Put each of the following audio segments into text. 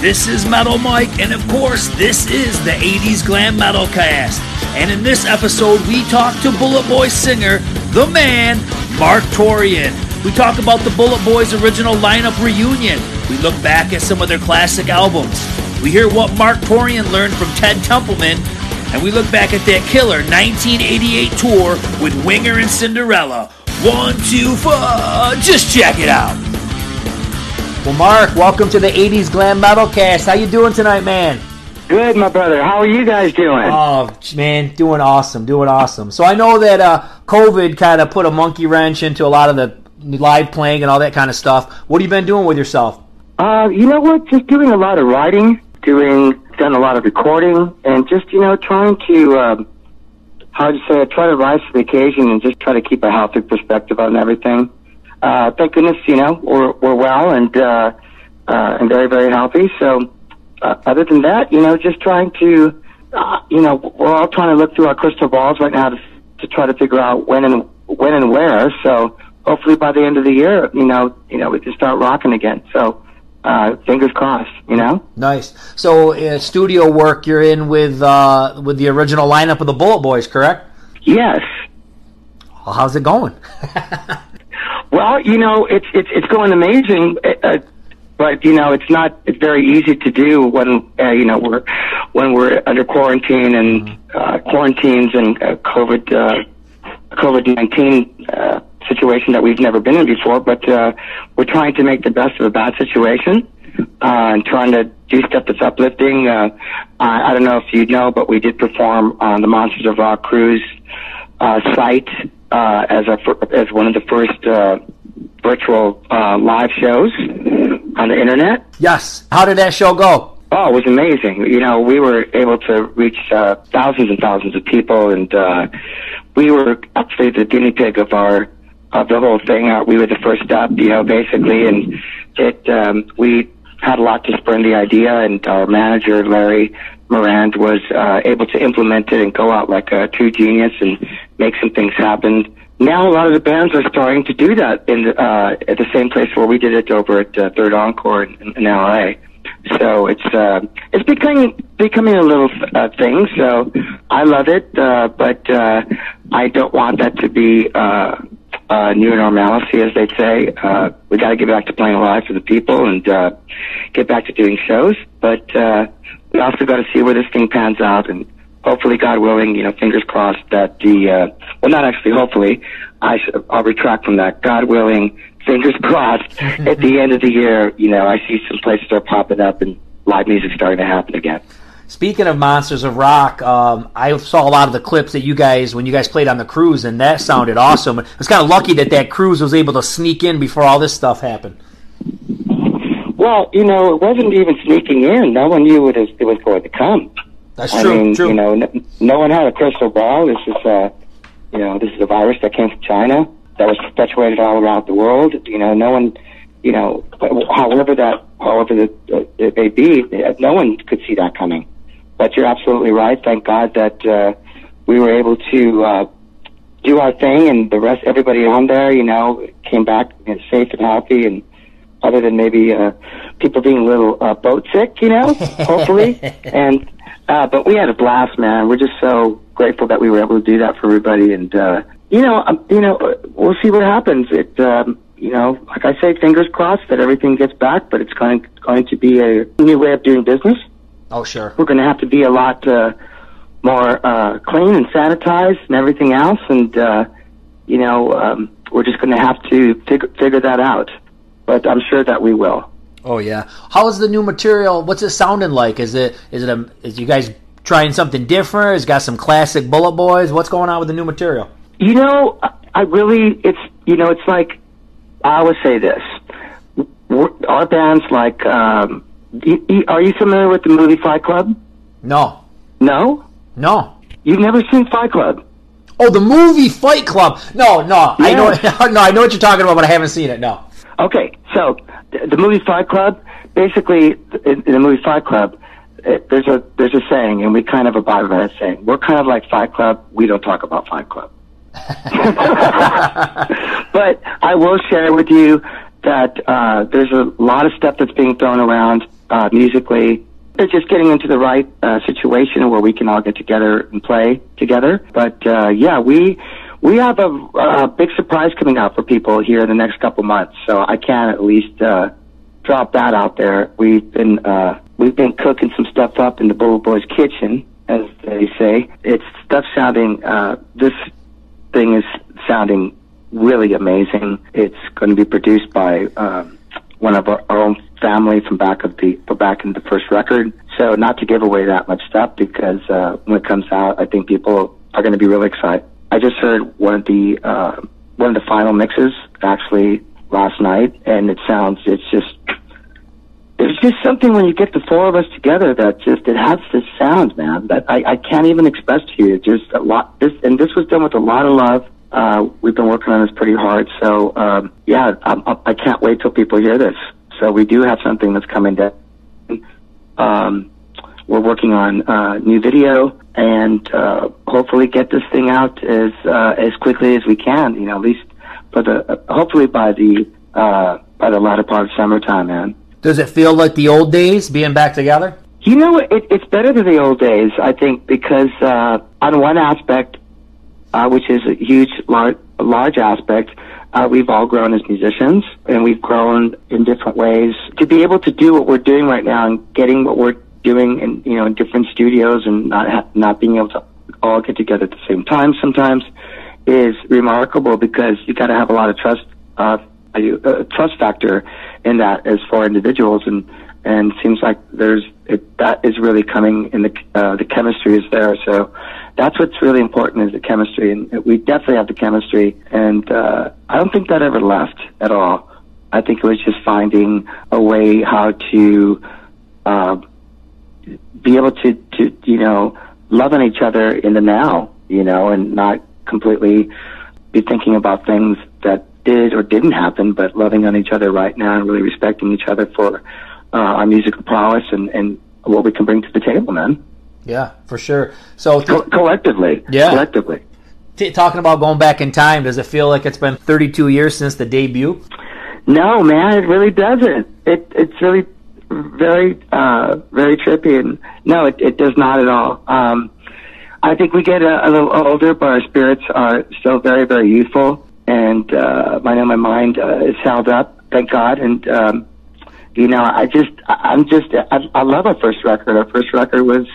This is Metal Mike, and of course, this is the 80s Glam Metal Cast. And in this episode, we talk to Bullet Boy singer, the man, Marq Torien. We talk about the Bullet Boys original lineup reunion. We look back at some of their classic albums. We hear what Marq Torien learned from Ted Templeman, and we look back at that killer 1988 tour with Winger and Cinderella. One, two, four, just check it out. Well, Mark, welcome to the 80s Glam Metal Cast. How you doing tonight, man? Good, my brother. How are you guys doing? Oh, man, doing awesome, doing awesome. So I know that uh, COVID kind of put a monkey wrench into a lot of the live playing and all that kind of stuff. What have you been doing with yourself? Uh, you know what? Just doing a lot of writing, doing, done a lot of recording, and just, you know, trying to, um, how to say it, try to rise to the occasion and just try to keep a healthy perspective on everything uh, thank goodness, you know, we're, we're well and, uh, uh, and very, very healthy. So, uh, other than that, you know, just trying to, uh, you know, we're all trying to look through our crystal balls right now to, to try to figure out when and, when and where. So, hopefully by the end of the year, you know, you know, we can start rocking again. So, uh, fingers crossed, you know. Nice. So, uh, studio work you're in with uh, with the original lineup of the Bullet Boys, correct? Yes. Well, how's it going? Well, you know, it's it's it's going amazing, uh, but you know, it's not it's very easy to do when uh, you know we're when we're under quarantine and uh, quarantines and uh, COVID uh, COVID nineteen uh, situation that we've never been in before. But uh, we're trying to make the best of a bad situation. Uh, and trying to do stuff that's uplifting. Uh, I, I don't know if you know, but we did perform on the Monsters of Rock cruise uh, site uh, as a as one of the first uh, virtual uh, live shows on the internet. Yes. How did that show go? Oh, it was amazing. You know, we were able to reach uh, thousands and thousands of people, and uh, we were actually the guinea pig of our of the whole thing. Uh, we were the first up, you know, basically, and it um, we had a lot to spurn the idea, and our manager Larry Morand was uh, able to implement it and go out like a true genius and make some things happen. Now a lot of the bands are starting to do that in the, uh, at the same place where we did it over at uh, Third Encore in, in LA. So it's uh, it's becoming becoming a little uh, thing. So I love it, uh, but uh, I don't want that to be uh, uh, new normalcy, as they say. Uh, we got to get back to playing live for the people and uh, get back to doing shows. But uh, we also got to see where this thing pans out, and hopefully, God willing, you know, fingers crossed that the uh, well, not actually, hopefully, I I'll retract from that. God willing, fingers crossed. at the end of the year, you know, I see some places are popping up and live music starting to happen again. Speaking of Monsters of Rock, um, I saw a lot of the clips that you guys, when you guys played on the cruise, and that sounded awesome. It was kind of lucky that that cruise was able to sneak in before all this stuff happened. Well, you know, it wasn't even sneaking in. No one knew it was, it was going to come. That's I true. mean, true. you know, no, no one had a crystal ball. This is, uh, you know, this is a virus that came from China that was perpetuated all around the world. You know, no one, you know, however that, however that uh, it may be, no one could see that coming. But you're absolutely right. Thank God that uh, we were able to uh, do our thing, and the rest, everybody on there, you know, came back you know, safe and healthy, and other than maybe uh, people being a little uh, boat sick, you know, hopefully. and uh, but we had a blast, man. We're just so grateful that we were able to do that for everybody, and uh, you know, um, you know, uh, we'll see what happens. It, um, you know, like I say, fingers crossed that everything gets back, but it's going going to be a new way of doing business. oh, sure. We're going to have to be a lot uh, more uh, clean and sanitized and everything else, and uh, you know, um, we're just going to have to figure figure that out. But I'm sure that we will. Oh yeah. How is the new material? What's it sounding like? Is it is it a is you guys trying something different? It's got some classic Bullet Boys. What's going on with the new material? You know, I- really, it's, you know, it's like, I always say this. we're- our bands like. Um, are you familiar with the movie Fight Club? No, No, no. you've never seen Fight Club. Oh, the movie Fight Club. No, no. I know. No, I know what you're talking about, but I haven't seen it. No. Okay, so th- the movie Fight Club, basically, in, in the movie Fight Club, it, there's a there's a saying, and we kind of abide by that saying. We're kind of like Fight Club. We don't talk about Fight Club. but I will share with you that uh, there's a lot of stuff that's being thrown around uh, musically. It's just getting into the right uh, situation where we can all get together and play together. But uh, yeah, we we have a, a big surprise coming out for people here in the next couple months. So I can at least uh, drop that out there. We've been uh, we've been cooking some stuff up in the Bullet Boys kitchen, as they say. It's stuff sounding. Uh, this thing is sounding really amazing. It's going to be produced by um, one of our, our own family from back of the from back in the first record. So not to give away that much stuff because uh, when it comes out, I think people are going to be really excited. I just heard one of the uh, one of the final mixes actually last night, and it sounds it's just there's just something when you get the four of us together that just it has this sound, man, that I, I can't even express to you. Just a lot. This and this was done with a lot of love. Uh, we've been working on this pretty hard, so um, yeah, I'm, I'm- I can't wait till people hear this. So we do have something that's coming down. Um, we're working on uh, new video and uh, hopefully get this thing out as uh, as quickly as we can. You know, at least for the uh, hopefully by the uh, by the latter part of summertime, man. Does it feel like the old days being back together? You know, it, it's better than the old days, I think, because uh, on one aspect, uh, which is a huge, large, large aspect, uh, we've all grown as musicians, and we've grown in different ways. To be able to do what we're doing right now, and getting what we're doing in you know in different studios, and not not being able to all get together at the same time sometimes, is remarkable because you got to have a lot of trust, uh, a trust factor in that as for individuals, and and seems like there's it, that is really coming in the uh, the chemistry is there. So that's what's really important is the chemistry, and we definitely have the chemistry. And uh, I don't think that ever left at all. I think it was just finding a way how to uh, be able to to you know love on each other in the now, you know, and not completely be thinking about things that did or didn't happen, but loving on each other right now and really respecting each other for uh, our musical prowess and, and what we can bring to the table, man. Yeah, for sure. So, Co- collectively. Yeah. Collectively. t- talking about going back in time, does it feel like it's been 32 years since the debut? No, man, it really doesn't. It it's really very uh very trippy and no, it it does not at all. Um I think we get a, a little older, but our spirits are still very, very youthful. And uh, I know my mind uh, is held up, thank God. And um, you know, I just, I'm just, I, I love our first record. Our first record was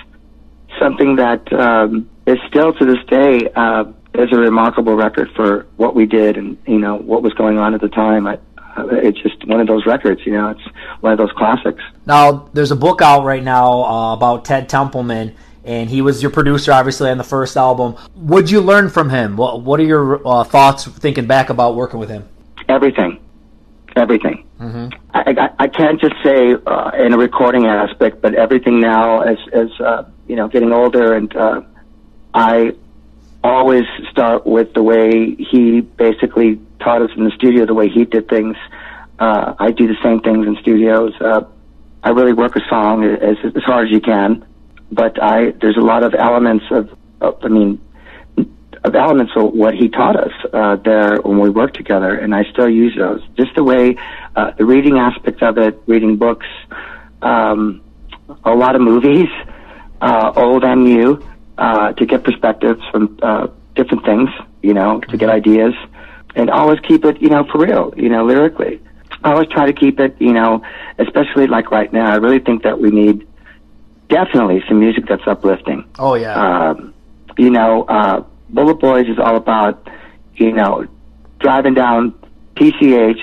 something that um, is still to this day uh, is a remarkable record for what we did and you know what was going on at the time. I, it's just one of those records. You know, it's one of those classics. Now, there's a book out right now uh, about Ted Templeman, and he was your producer, obviously, on the first album. What'd you learn from him? What, what are your uh, thoughts thinking back about working with him? Everything, everything. I, I, I can't just say uh, in a recording aspect, but everything now as as uh, you know getting older, and uh, I always start with the way he basically taught us in the studio, the way he did things. Uh, I do the same things in studios. Uh, I really work a song as as hard as you can, but I there's a lot of elements of, of I mean of elements of what he taught us uh, there when we worked together, and I still use those. Just the way uh, the reading aspect of it, reading books, um, a lot of movies, uh, old and new, uh, to get perspectives from uh, different things, you know, to get ideas, and always keep it, you know, for real, you know, lyrically. I always try to keep it, you know, especially like right now. I really think that we need definitely some music that's uplifting Oh, yeah. um, you know, uh, Bullet Boys is all about, you know, driving down PCH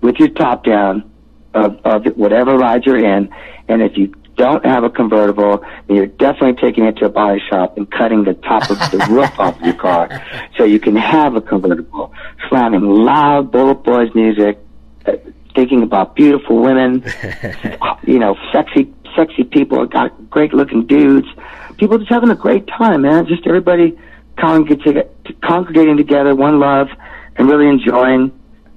with your top down of, of whatever ride you're in, and if you don't have a convertible, then you're definitely taking it to a body shop and cutting the top of the roof off of your car so you can have a convertible. Slamming loud Bullet Boys music, uh, thinking about beautiful women, you know, sexy, sexy people, got great looking dudes. People just having a great time, man. Just everybody congregating, congregating together, one love, and really enjoying,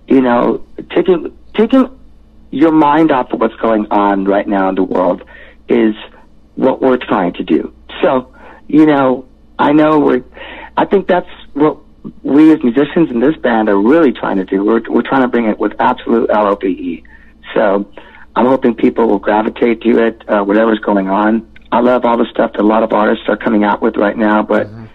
you know, taking, taking your mind off of what's going on right now in the world is what we're trying to do. So, you know, I know we're, I think that's what we as musicians in this band are really trying to do. We're, we're trying to bring it with absolute LOPE. So I'm hoping people will gravitate to it, uh, whatever's going on. I love all the stuff that a lot of artists are coming out with right now, but mm-hmm.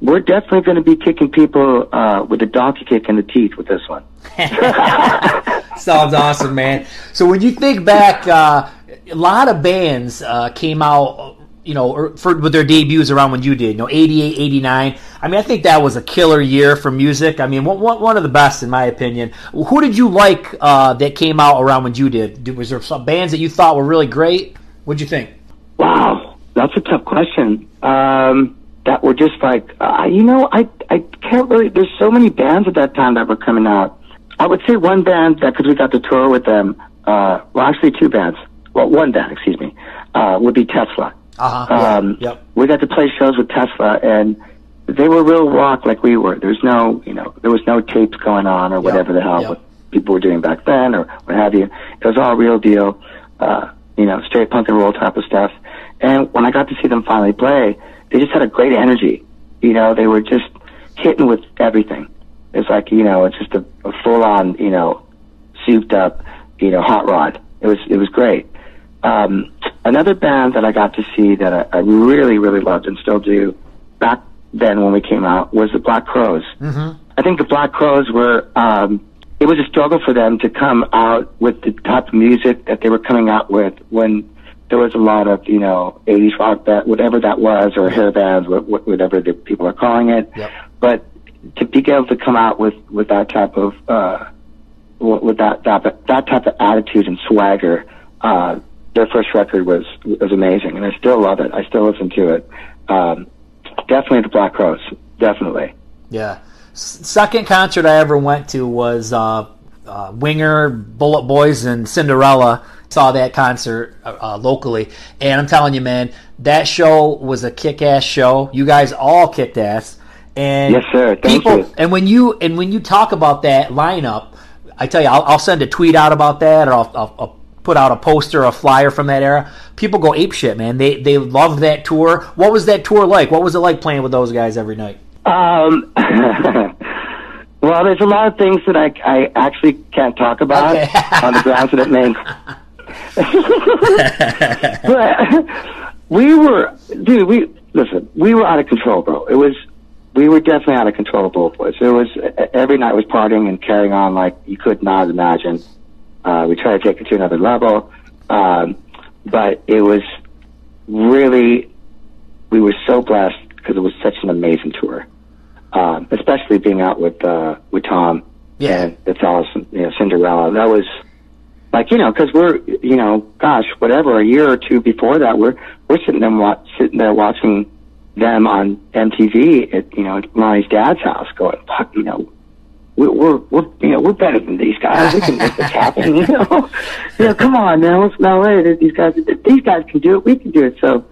we're definitely going to be kicking people uh, with a donkey kick in the teeth with this one. Sounds awesome, man. So when you think back, uh, a lot of bands uh, came out you know, for, with their debuts around when you did, you know, 88, 89. I mean, I think that was a killer year for music. I mean, one, one of the best, in my opinion. Who did you like uh, that came out around when you did? Was there some bands that you thought were really great? What'd you think? Wow, that's a tough question. Um, that were just like, uh, you know, I, I can't really, there's so many bands at that time that were coming out. I would say one band that, because we got to tour with them, uh, well, actually two bands. Well, one band, excuse me, uh, would be Tesla. Uh-huh. Um, yeah. Yep. We got to play shows with Tesla, and they were real rock like we were. There's no, you know, there was no tapes going on or whatever yep. the hell yep. people were doing back then or what have you. It was all real deal, uh, you know, straight punk and roll type of stuff. And when I got to see them finally play, they just had a great energy. You know, they were just hitting with everything. It's like, you know, it's just a, a full on, you know, souped up, you know, hot rod. It was, it was great. Um, another band that I got to see that I, I really, really loved and still do back then when we came out was the Black Crowes. Mm-hmm. I think the Black Crowes were, um, it was a struggle for them to come out with the type of music that they were coming out with when there was a lot of, you know, 80s rock, that, whatever that was, or hair bands, whatever the people are calling it. Yep. But to be able to come out with, with that type of, uh, with that, that, that type of attitude and swagger, uh, their first record was was amazing, and I still love it. I still listen to it. Um, definitely the Black Crowes. Definitely. Yeah. S- second concert I ever went to was uh, uh, Winger, Bullet Boys, and Cinderella. Saw that concert uh, uh locally, and I'm telling you, man, that show was a kick-ass show. You guys all kicked ass. And yes, sir. Thank people, you. And when you and when you talk about that lineup, I tell you, I'll, I'll send a tweet out about that, or I'll, I'll, I'll put out a poster, a flyer from that era. People go ape shit, man. They they love that tour. What was that tour like? What was it like playing with those guys every night? Um, well, there's a lot of things that I I actually can't talk about okay. on the grounds that it makes. but we were, dude. We listen. We were out of control, bro. It was. We were definitely out of control, both ways. It was every night was partying and carrying on like you could not imagine. Uh, we tried to take it to another level, um, but it was really we were so blessed because it was such an amazing tour, um, especially being out with uh, with Tom yeah. and it's awesome. You know, Cinderella. That was like you know because we're you know gosh whatever a year or two before that we're we're sitting there wa- sitting there watching them on MTV at you know Lonnie's dad's house going fuck you know we're, we're, we're, you know, we're better than these guys. We can make this happen, you know. you know, come on, man. Let's not let it. These guys, these guys can do it. We can do it. So,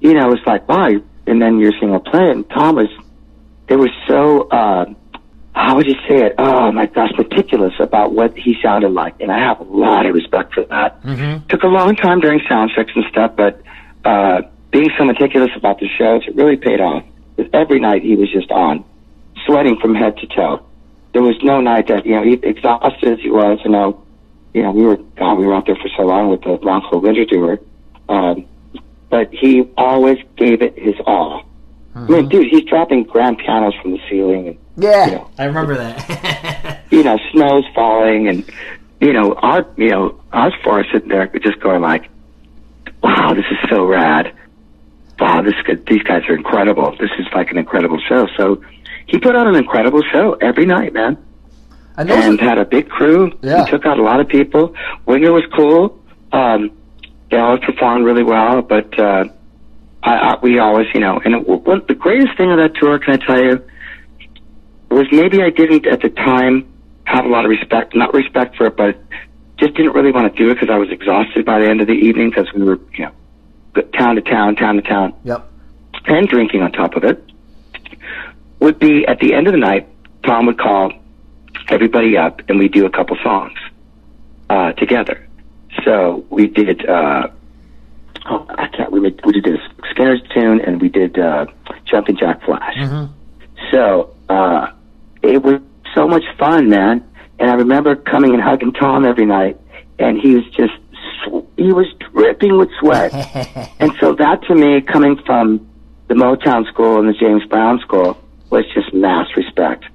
you know, it's like, wow. And then you're seeing a play, and Tom was, they were so, uh, how would you say it? Oh my gosh, meticulous about what he sounded like, and I have a lot of respect for that. Mm-hmm. Took a long time during sound checks and stuff, but uh, being so meticulous about the shows, it really paid off. Every night he was just on, sweating from head to toe there was no night that you know, he, exhausted as he was, you know, you know, we were God, we were out there for so long with the Long Cold Winter Tour, um, but he always gave it his all. Mm-hmm. I mean, dude, he's dropping grand pianos from the ceiling, and yeah, you know, I remember that. you know, snow's falling, and you know, our you know, us four sitting there just going like, "Wow, this is so rad! Wow, this these guys are incredible. This is like an incredible show." So he put on an incredible show every night, man. And, and had a big crew. Yeah. He took out a lot of people. Winger was cool. Um, they always performed really well, but uh, I, I, we always, you know, and it, the greatest thing of that tour, can I tell you, was maybe I didn't at the time have a lot of respect, not respect for it, but just didn't really want to do it because I was exhausted by the end of the evening because we were, you know, town to town, town to town, Yep. and drinking on top of it. Would be at the end of the night, Tom would call everybody up and we'd do a couple songs uh, together. So we did. Uh, oh, I can't. We did, we did this Skynyrd's tune and we did uh, Jumping Jack Flash. So uh, it was so much fun, man. And I remember coming and hugging Tom every night, and he was just he was dripping with sweat. and so that to me, coming from the Motown school and the James Brown school, was just mass respect.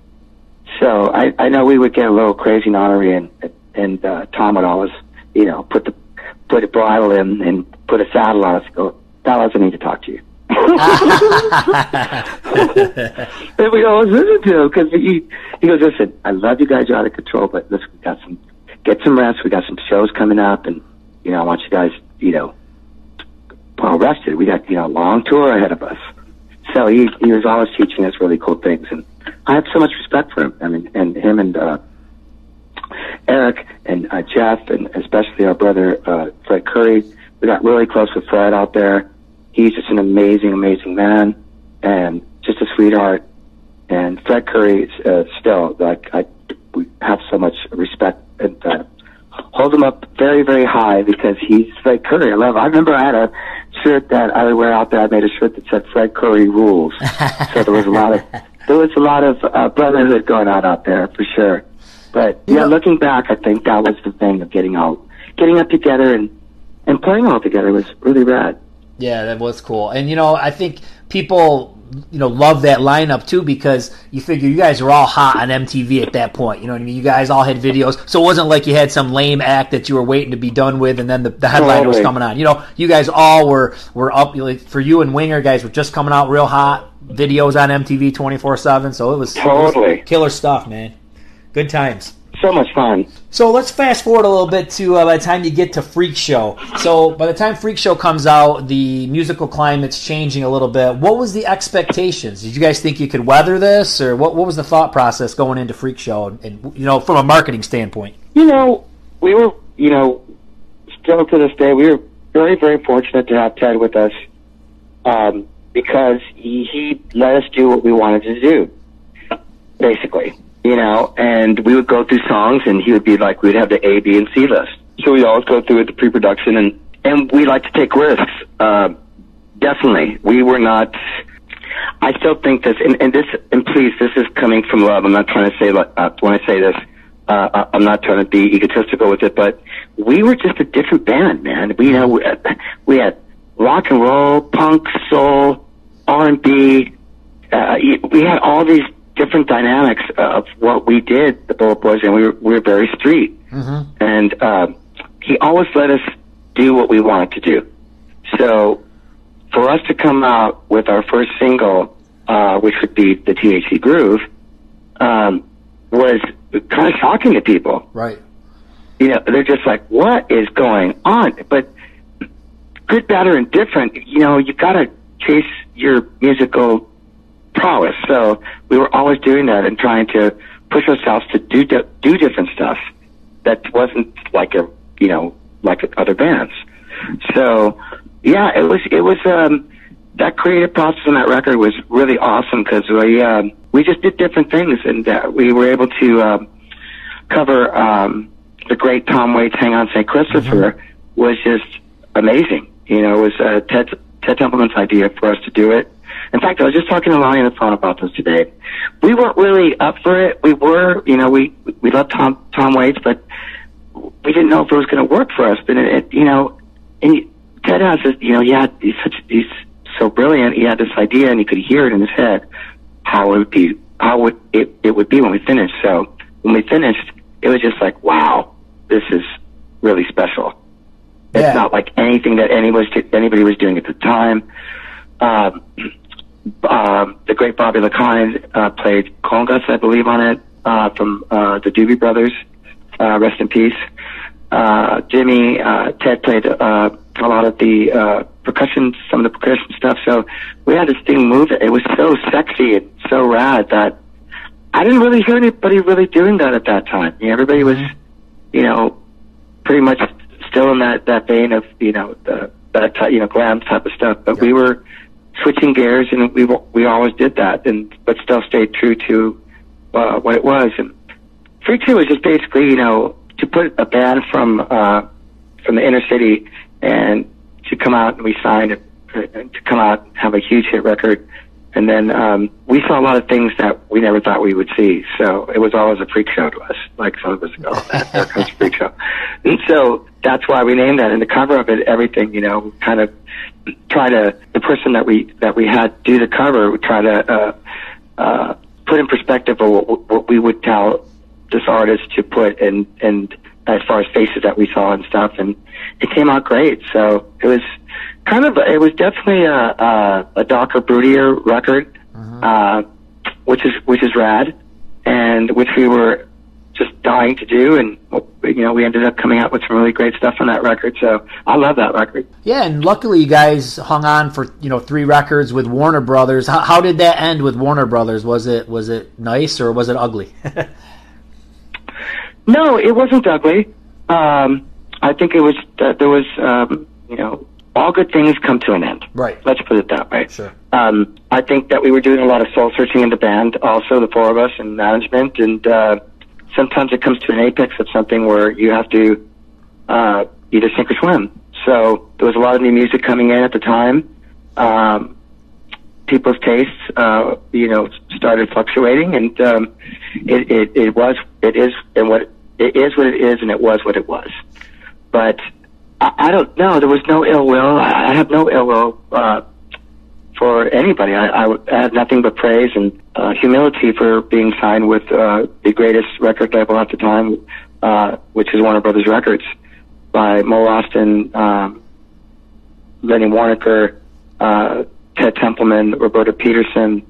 So I, I know we would get a little crazy and honorary, and and uh, Tom would always, you know, put the put a bridle in and put a saddle on us. and Go, Dallas, I need to talk to you. and we always listen to him because he he goes, listen, I love you guys, you're out of control, but listen, we got some get some rest. We got some shows coming up, and you know, I want you guys, you know, well rested. We got you know a long tour ahead of us. So he he was always teaching us really cool things, and I have so much respect for him. I mean, and him and uh, Eric and uh, Jeff, and especially our brother uh, Fred Coury. We got really close with Fred out there. He's just an amazing, amazing man, and just a sweetheart. And Fred Coury, uh, still, like I, we have so much respect and uh, hold him up very, very high because he's Fred Coury. I love. I remember I had a shirt that I would wear out there. I made a shirt that said "Fred Coury rules." so there was a lot of there was a lot of uh, brotherhood going on out there for sure. But yeah, looking back, I think that was the thing of getting out, getting up together and and playing all together was really rad. Yeah, that was cool. And you know, I think people you know love that lineup too because you figure you guys were all hot on MTV at that point. You know what I mean? You guys all had videos, so it wasn't like you had some lame act that you were waiting to be done with, and then the, the headliner was coming on. You know, you guys all were were up. Like, for you and Winger, guys were just coming out real hot. Videos on MTV twenty four seven, so it was it was Totally. killer stuff, man. Good times. So much fun. So let's fast forward a little bit to uh, by the time you get to Freak Show. So by the time Freak Show comes out, the musical climate's changing a little bit. What was the expectations? Did you guys think you could weather this, or what? What was the thought process going into Freak Show, and, and you know, from a marketing standpoint? You know, we were, you know, still to this day, we were very, very fortunate to have Ted with us um, because he, he let us do what we wanted to do, basically. You know, and we would go through songs, and he would be like, we'd have the A, B, and C list. So we'd always go through it, the pre-production, and and we like to take risks. Uh, definitely, we were not. I still think this, and, and this, and please, this is coming from love. I'm not trying to say like uh, when I say this, uh, I- I'm not trying to be egotistical with it, but we were just a different band, man. We you know we, we had rock and roll, punk, soul, R and B. Uh, we had all these different dynamics of what we did, the Bullet Boys, and we were we were very street. And uh, he always let us do what we wanted to do. So for us to come out with our first single, uh, which would be the THC Groove, um, was kind of shocking to people. Right. You know, they're just like, "What is going on?" But good, bad, or indifferent, you know, you gotta chase your musical prowess. So we were always doing that and trying to push ourselves to do do different stuff that wasn't like a you know like other bands. So yeah, it was it was um, that creative process on that record was really awesome because we um, we just did different things and uh, we were able to um, cover um, the great Tom Waits "Hang On St. Christopher" was just amazing. You know, it was uh, Ted Ted Templeman's idea for us to do it. In fact, I was just talking to Lonnie on the phone about this today. We weren't really up for it. We were, you know, we we loved Tom Tom Waits, but we didn't know if it was going to work for us. But it, it you know, and Ted has this, you know, he had he's such he's so brilliant. He had this idea, and he could hear it in his head how it would be, how would it it would be when we finished. So when we finished, it was just like, wow, this is really special. It's Yeah. not like anything that any was anybody was doing at the time. Um, um, the great Bobby LaKind uh, played congas, I believe, on it uh, from uh, the Doobie Brothers. Uh, rest in peace. Uh, Jimmy, uh, Ted played uh, a lot of the uh, percussion, some of the percussion stuff. So we had this thing move. It was so sexy and so rad that I didn't really hear anybody really doing that at that time. You know, everybody was, you know, pretty much still in that that vein of you know the that ty- you know glam type of stuff. But we were switching gears, and we we always did that, and but still stayed true to uh, what it was. And Freak Show was just basically you know to put a band from uh, from the inner city and to come out and we signed it, to come out and have a huge hit record. And then um, we saw a lot of things that we never thought we would see. So it was always a freak show to us. Like some of us go, there comes a freak show. And so that's why we named that. And the cover of it, everything, you know, kind of try to the person that we that we had do the cover would try to uh, uh, put in perspective of what, what we would tell this artist to put and and as far as faces that we saw and stuff, and it came out great. So it was kind of it was definitely a a, a darker, broodier record, uh, which is which is rad, and which we were just dying to do, and you know we ended up coming out with some really great stuff on that record. So I love that record. Yeah, and luckily you guys hung on for you know three records with Warner Brothers. How, how did that end with Warner Brothers? Was it was it nice or was it ugly? No, it wasn't ugly. Um, I think it was uh, there was um, you know all good things come to an end. Right. Let's put it that way. Sure. Um, I think that we were doing a lot of soul searching in the band, also the four of us and management, and uh, sometimes it comes to an apex of something where you have to uh, either sink or swim. So there was a lot of new music coming in at the time. Um, people's tastes, uh, you know, started fluctuating, and um, it, it, it was, it is, and what it is what it is, and it was what it was. But I, I don't know. There was no ill will. I, I have no ill will uh, for anybody. I, I, have nothing but praise and uh, humility for being signed with uh, the greatest record label at the time, uh, which is Warner Brothers Records, by Mo Ostin, um, Lenny Waronker, uh, Ted Templeman, Roberta Petersen.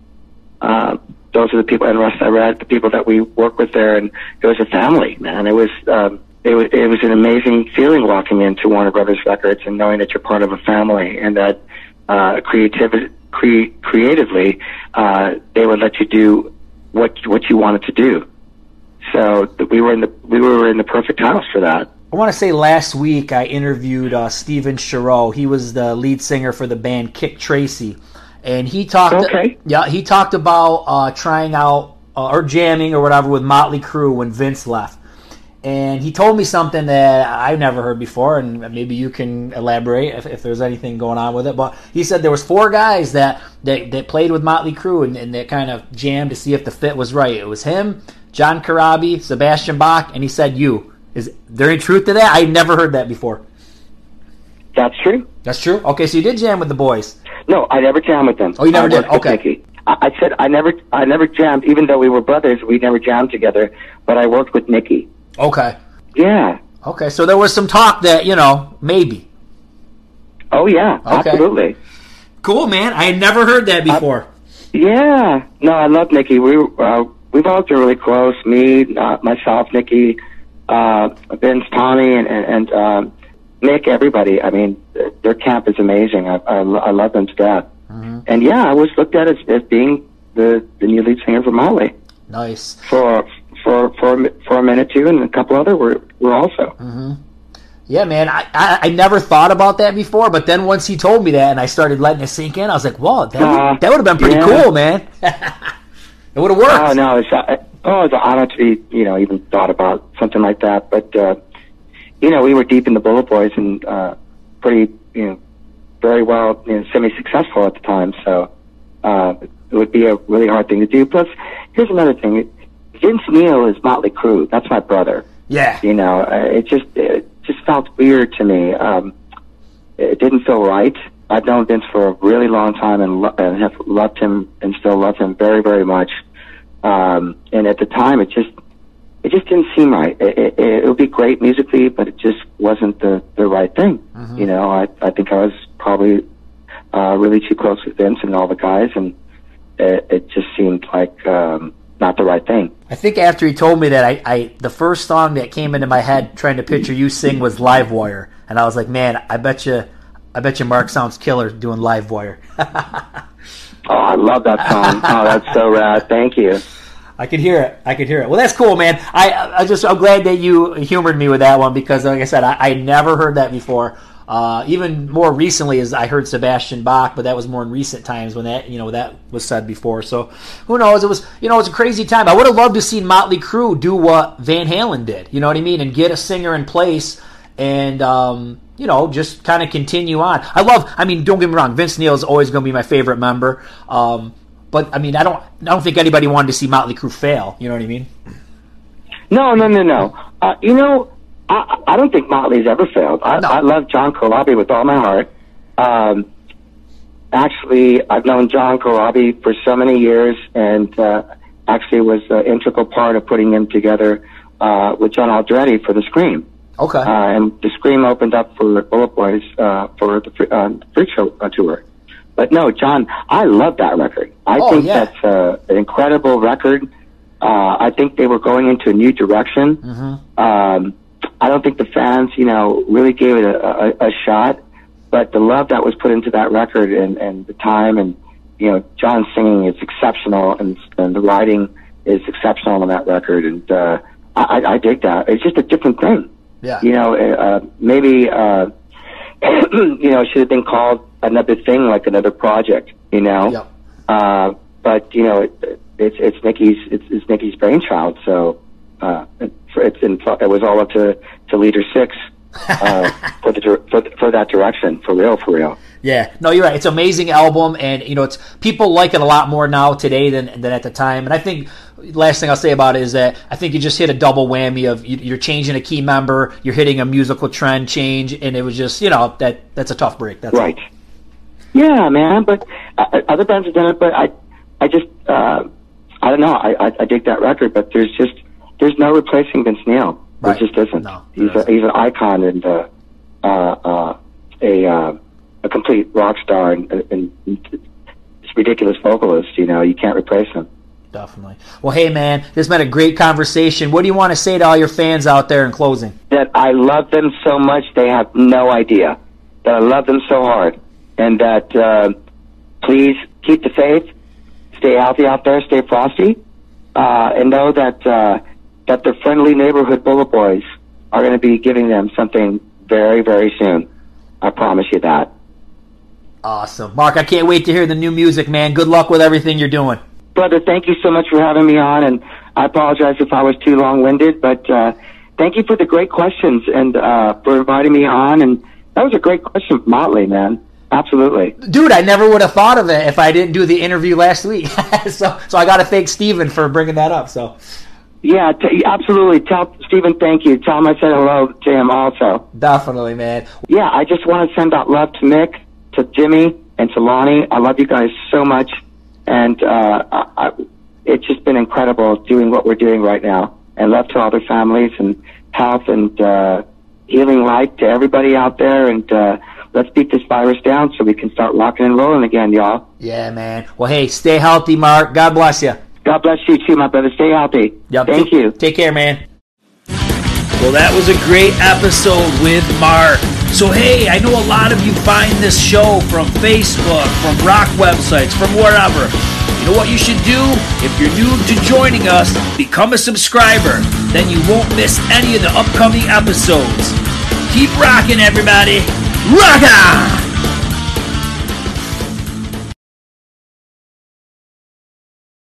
Uh, those are the people, and Russ Thyret, the people that we work with there, and it was a family, man. It was, um, it was, it was an amazing feeling walking into Warner Brothers Records and knowing that you're part of a family and that uh, creativity, cre- creatively, uh, they would let you do what what you wanted to do. So th- we were in the we were in the perfect house for that. I want to say last week I interviewed uh, Stephen Shareaux. He was the lead singer for the band Kik Tracee, and he talked. Okay. Yeah, he talked about uh, trying out uh, or jamming or whatever with Motley Crue when Vince left. And he told me something that I've never heard before, and maybe you can elaborate if, if there's anything going on with it. But he said there was four guys that that, that played with Motley Crue and, and that kind of jammed to see if the fit was right. It was him, John Corabi, Sebastian Bach, and he said you. Is there any truth to that? I never heard that before. That's true. That's true. Okay, so you did jam with the boys. No, I never jammed with them. Oh, you never I did? Okay. I, I said I never, I never jammed. Even though we were brothers, we never jammed together. But I worked with Nikki. Okay. Yeah. Okay, so there was some talk that you know maybe. Oh yeah. Okay. Absolutely. Cool, man. I had never heard that before. Yeah. No, I love Nikki. We uh, we've all been really close. Me, uh, myself, Nikki, uh, Vince, Tommy, and and, and um, Nick. Everybody. I mean, their camp is amazing. I I, I love them to death. And yeah, I was looked at as, as being the the new lead singer for Molly nice. for for for for a minute too, and a couple other were were also. Yeah, man. I, I I never thought about that before, but then once he told me that and I started letting it sink in, I was like, "Whoa, that Uh, would, that would have been pretty yeah. cool, man. it would have worked." Oh no, it's uh, oh, it's an honor to be you know even thought about something like that. But uh, you know, we were deep in the Bullet Boys and uh, pretty you know very well you know, semi-successful at the time. So uh, it would be a really hard thing to do. Plus, here's another thing: Vince Neil is Motley Crue. That's my brother. Yeah. You know, uh, it just it just felt weird to me. Um, it didn't feel right. I've known Vince for a really long time and, lo- and have loved him and still love him very, very much. Um, and at the time, it just it just didn't seem right. It, it, it would be great musically, but it just wasn't the the right thing. You know, I I think I was probably uh, really too close with Vince and all the guys, and it, it just seemed like um, not the right thing. I think after he told me that, I, I the first song that came into my head trying to picture you sing was Live Wire, and I was like, "Man, I bet you, I bet you Mark sounds killer doing Live Wire." Oh, I love that song. oh, that's so rad. Thank you. I could hear it. I could hear it. Well, that's cool, man. I I just I'm glad that you humored me with that one because, like I said, I, I never heard that before. Uh, even more recently, as I heard Sebastian Bach, but that was more in recent times when that you know that was said before. So who knows? It was you know it was a crazy time. I would have loved to see Motley Crue do what Van Halen did. You know what I mean, and get a singer in place and um, you know just kind of continue on. I love. I mean, don't get me wrong. Vince Neil is always going to be my favorite member. Um, but I mean, I don't. I don't think anybody wanted to see Motley Crue fail. You know what I mean? No, no, no, no. Uh, you know, I, I don't think Motley's ever failed. I, No. I love John Corabi with all my heart. Um, actually, I've known John Corabi for so many years, and uh, actually was an integral part of putting him together uh, with John Alderete for the Scream. Okay. Uh, and the Scream opened up for Bullet Boys uh, for the uh, Show uh, tour. But no, John, I love that record. I Oh, think yeah. that's uh, an incredible record. Uh, I think they were going into a new direction. Mm-hmm. Um, I don't think the fans, you know, really gave it a, a, a shot. But the love that was put into that record and, and the time and, you know, John singing is exceptional and, and the writing is exceptional on that record. And, uh, I, I dig that. It's just a different thing yeah. you know, uh, maybe, uh, you know, it should have been called another thing, like another project, you know? Yep. Uh, but, you know, it, it's, it's Nikki's, it's, it's Nikki's brainchild. So, uh, it's, in, it was all up to, to leader Sixx, uh, for the, for, for that direction, for real, for real. Yeah, no, you're right. It's an amazing album, and you know, it's people like it a lot more now today than than at the time. And I think last thing I'll say about it is that I think you just hit a double whammy of you- you're changing a key member, you're hitting a musical trend change, and it was just you know that that's a tough break. That's all. Right. Yeah, man. But uh, other bands have done it, but I, I just, uh, I don't know. I, I, I dig that record, but there's just, there's no replacing Vince Neil. Right. There just isn't. No, he's a, he's an icon and uh, uh, uh, a uh, a complete rock star and, and, and ridiculous vocalist. You know, you can't replace him. Definitely. Well, hey man, this has been a great conversation. What do you want to say to all your fans out there in closing? that I love them so much they have no idea that I love them so hard, and that uh, please keep the faith, stay healthy out there, stay frosty, uh, and know that uh, that the friendly neighborhood Bullet Boys are going to be giving them something very very soon. I promise you that. Awesome, Mark. I can't wait to hear the new music, man. Good luck with everything you're doing. Brother, thank you so much for having me on, and I apologize if I was too long-winded, but uh, thank you for the great questions and uh, for inviting me on. And that was a great question, Motley, man. Absolutely. Dude, I never would have thought of it if I didn't do the interview last week. so, so I got to thank Steven for bringing that up. So, Yeah, t- absolutely. Tell Stephen, thank you. Tell him I said hello to him also. definitely, man. Yeah, I just want to send out love to Mick, to Jimmy, and to Lonnie. I love you guys so much, and uh, I, I, it's just been incredible doing what we're doing right now. And love to all their families and health and uh, healing light to everybody out there. And uh, let's beat this virus down so we can start rocking and rolling again, y'all. Yeah, man. Well, hey, stay healthy, Mark. God bless you. God bless you too, my brother. Stay healthy. Yep. Thank take, you. Take care, man. Well, that was a great episode with Mark. So, hey, I know a lot of you find this show from Facebook, from rock websites, from wherever. You know what you should do? If you're new to joining us, become a subscriber. Then you won't miss any of the upcoming episodes. Keep rocking, everybody. Rock on!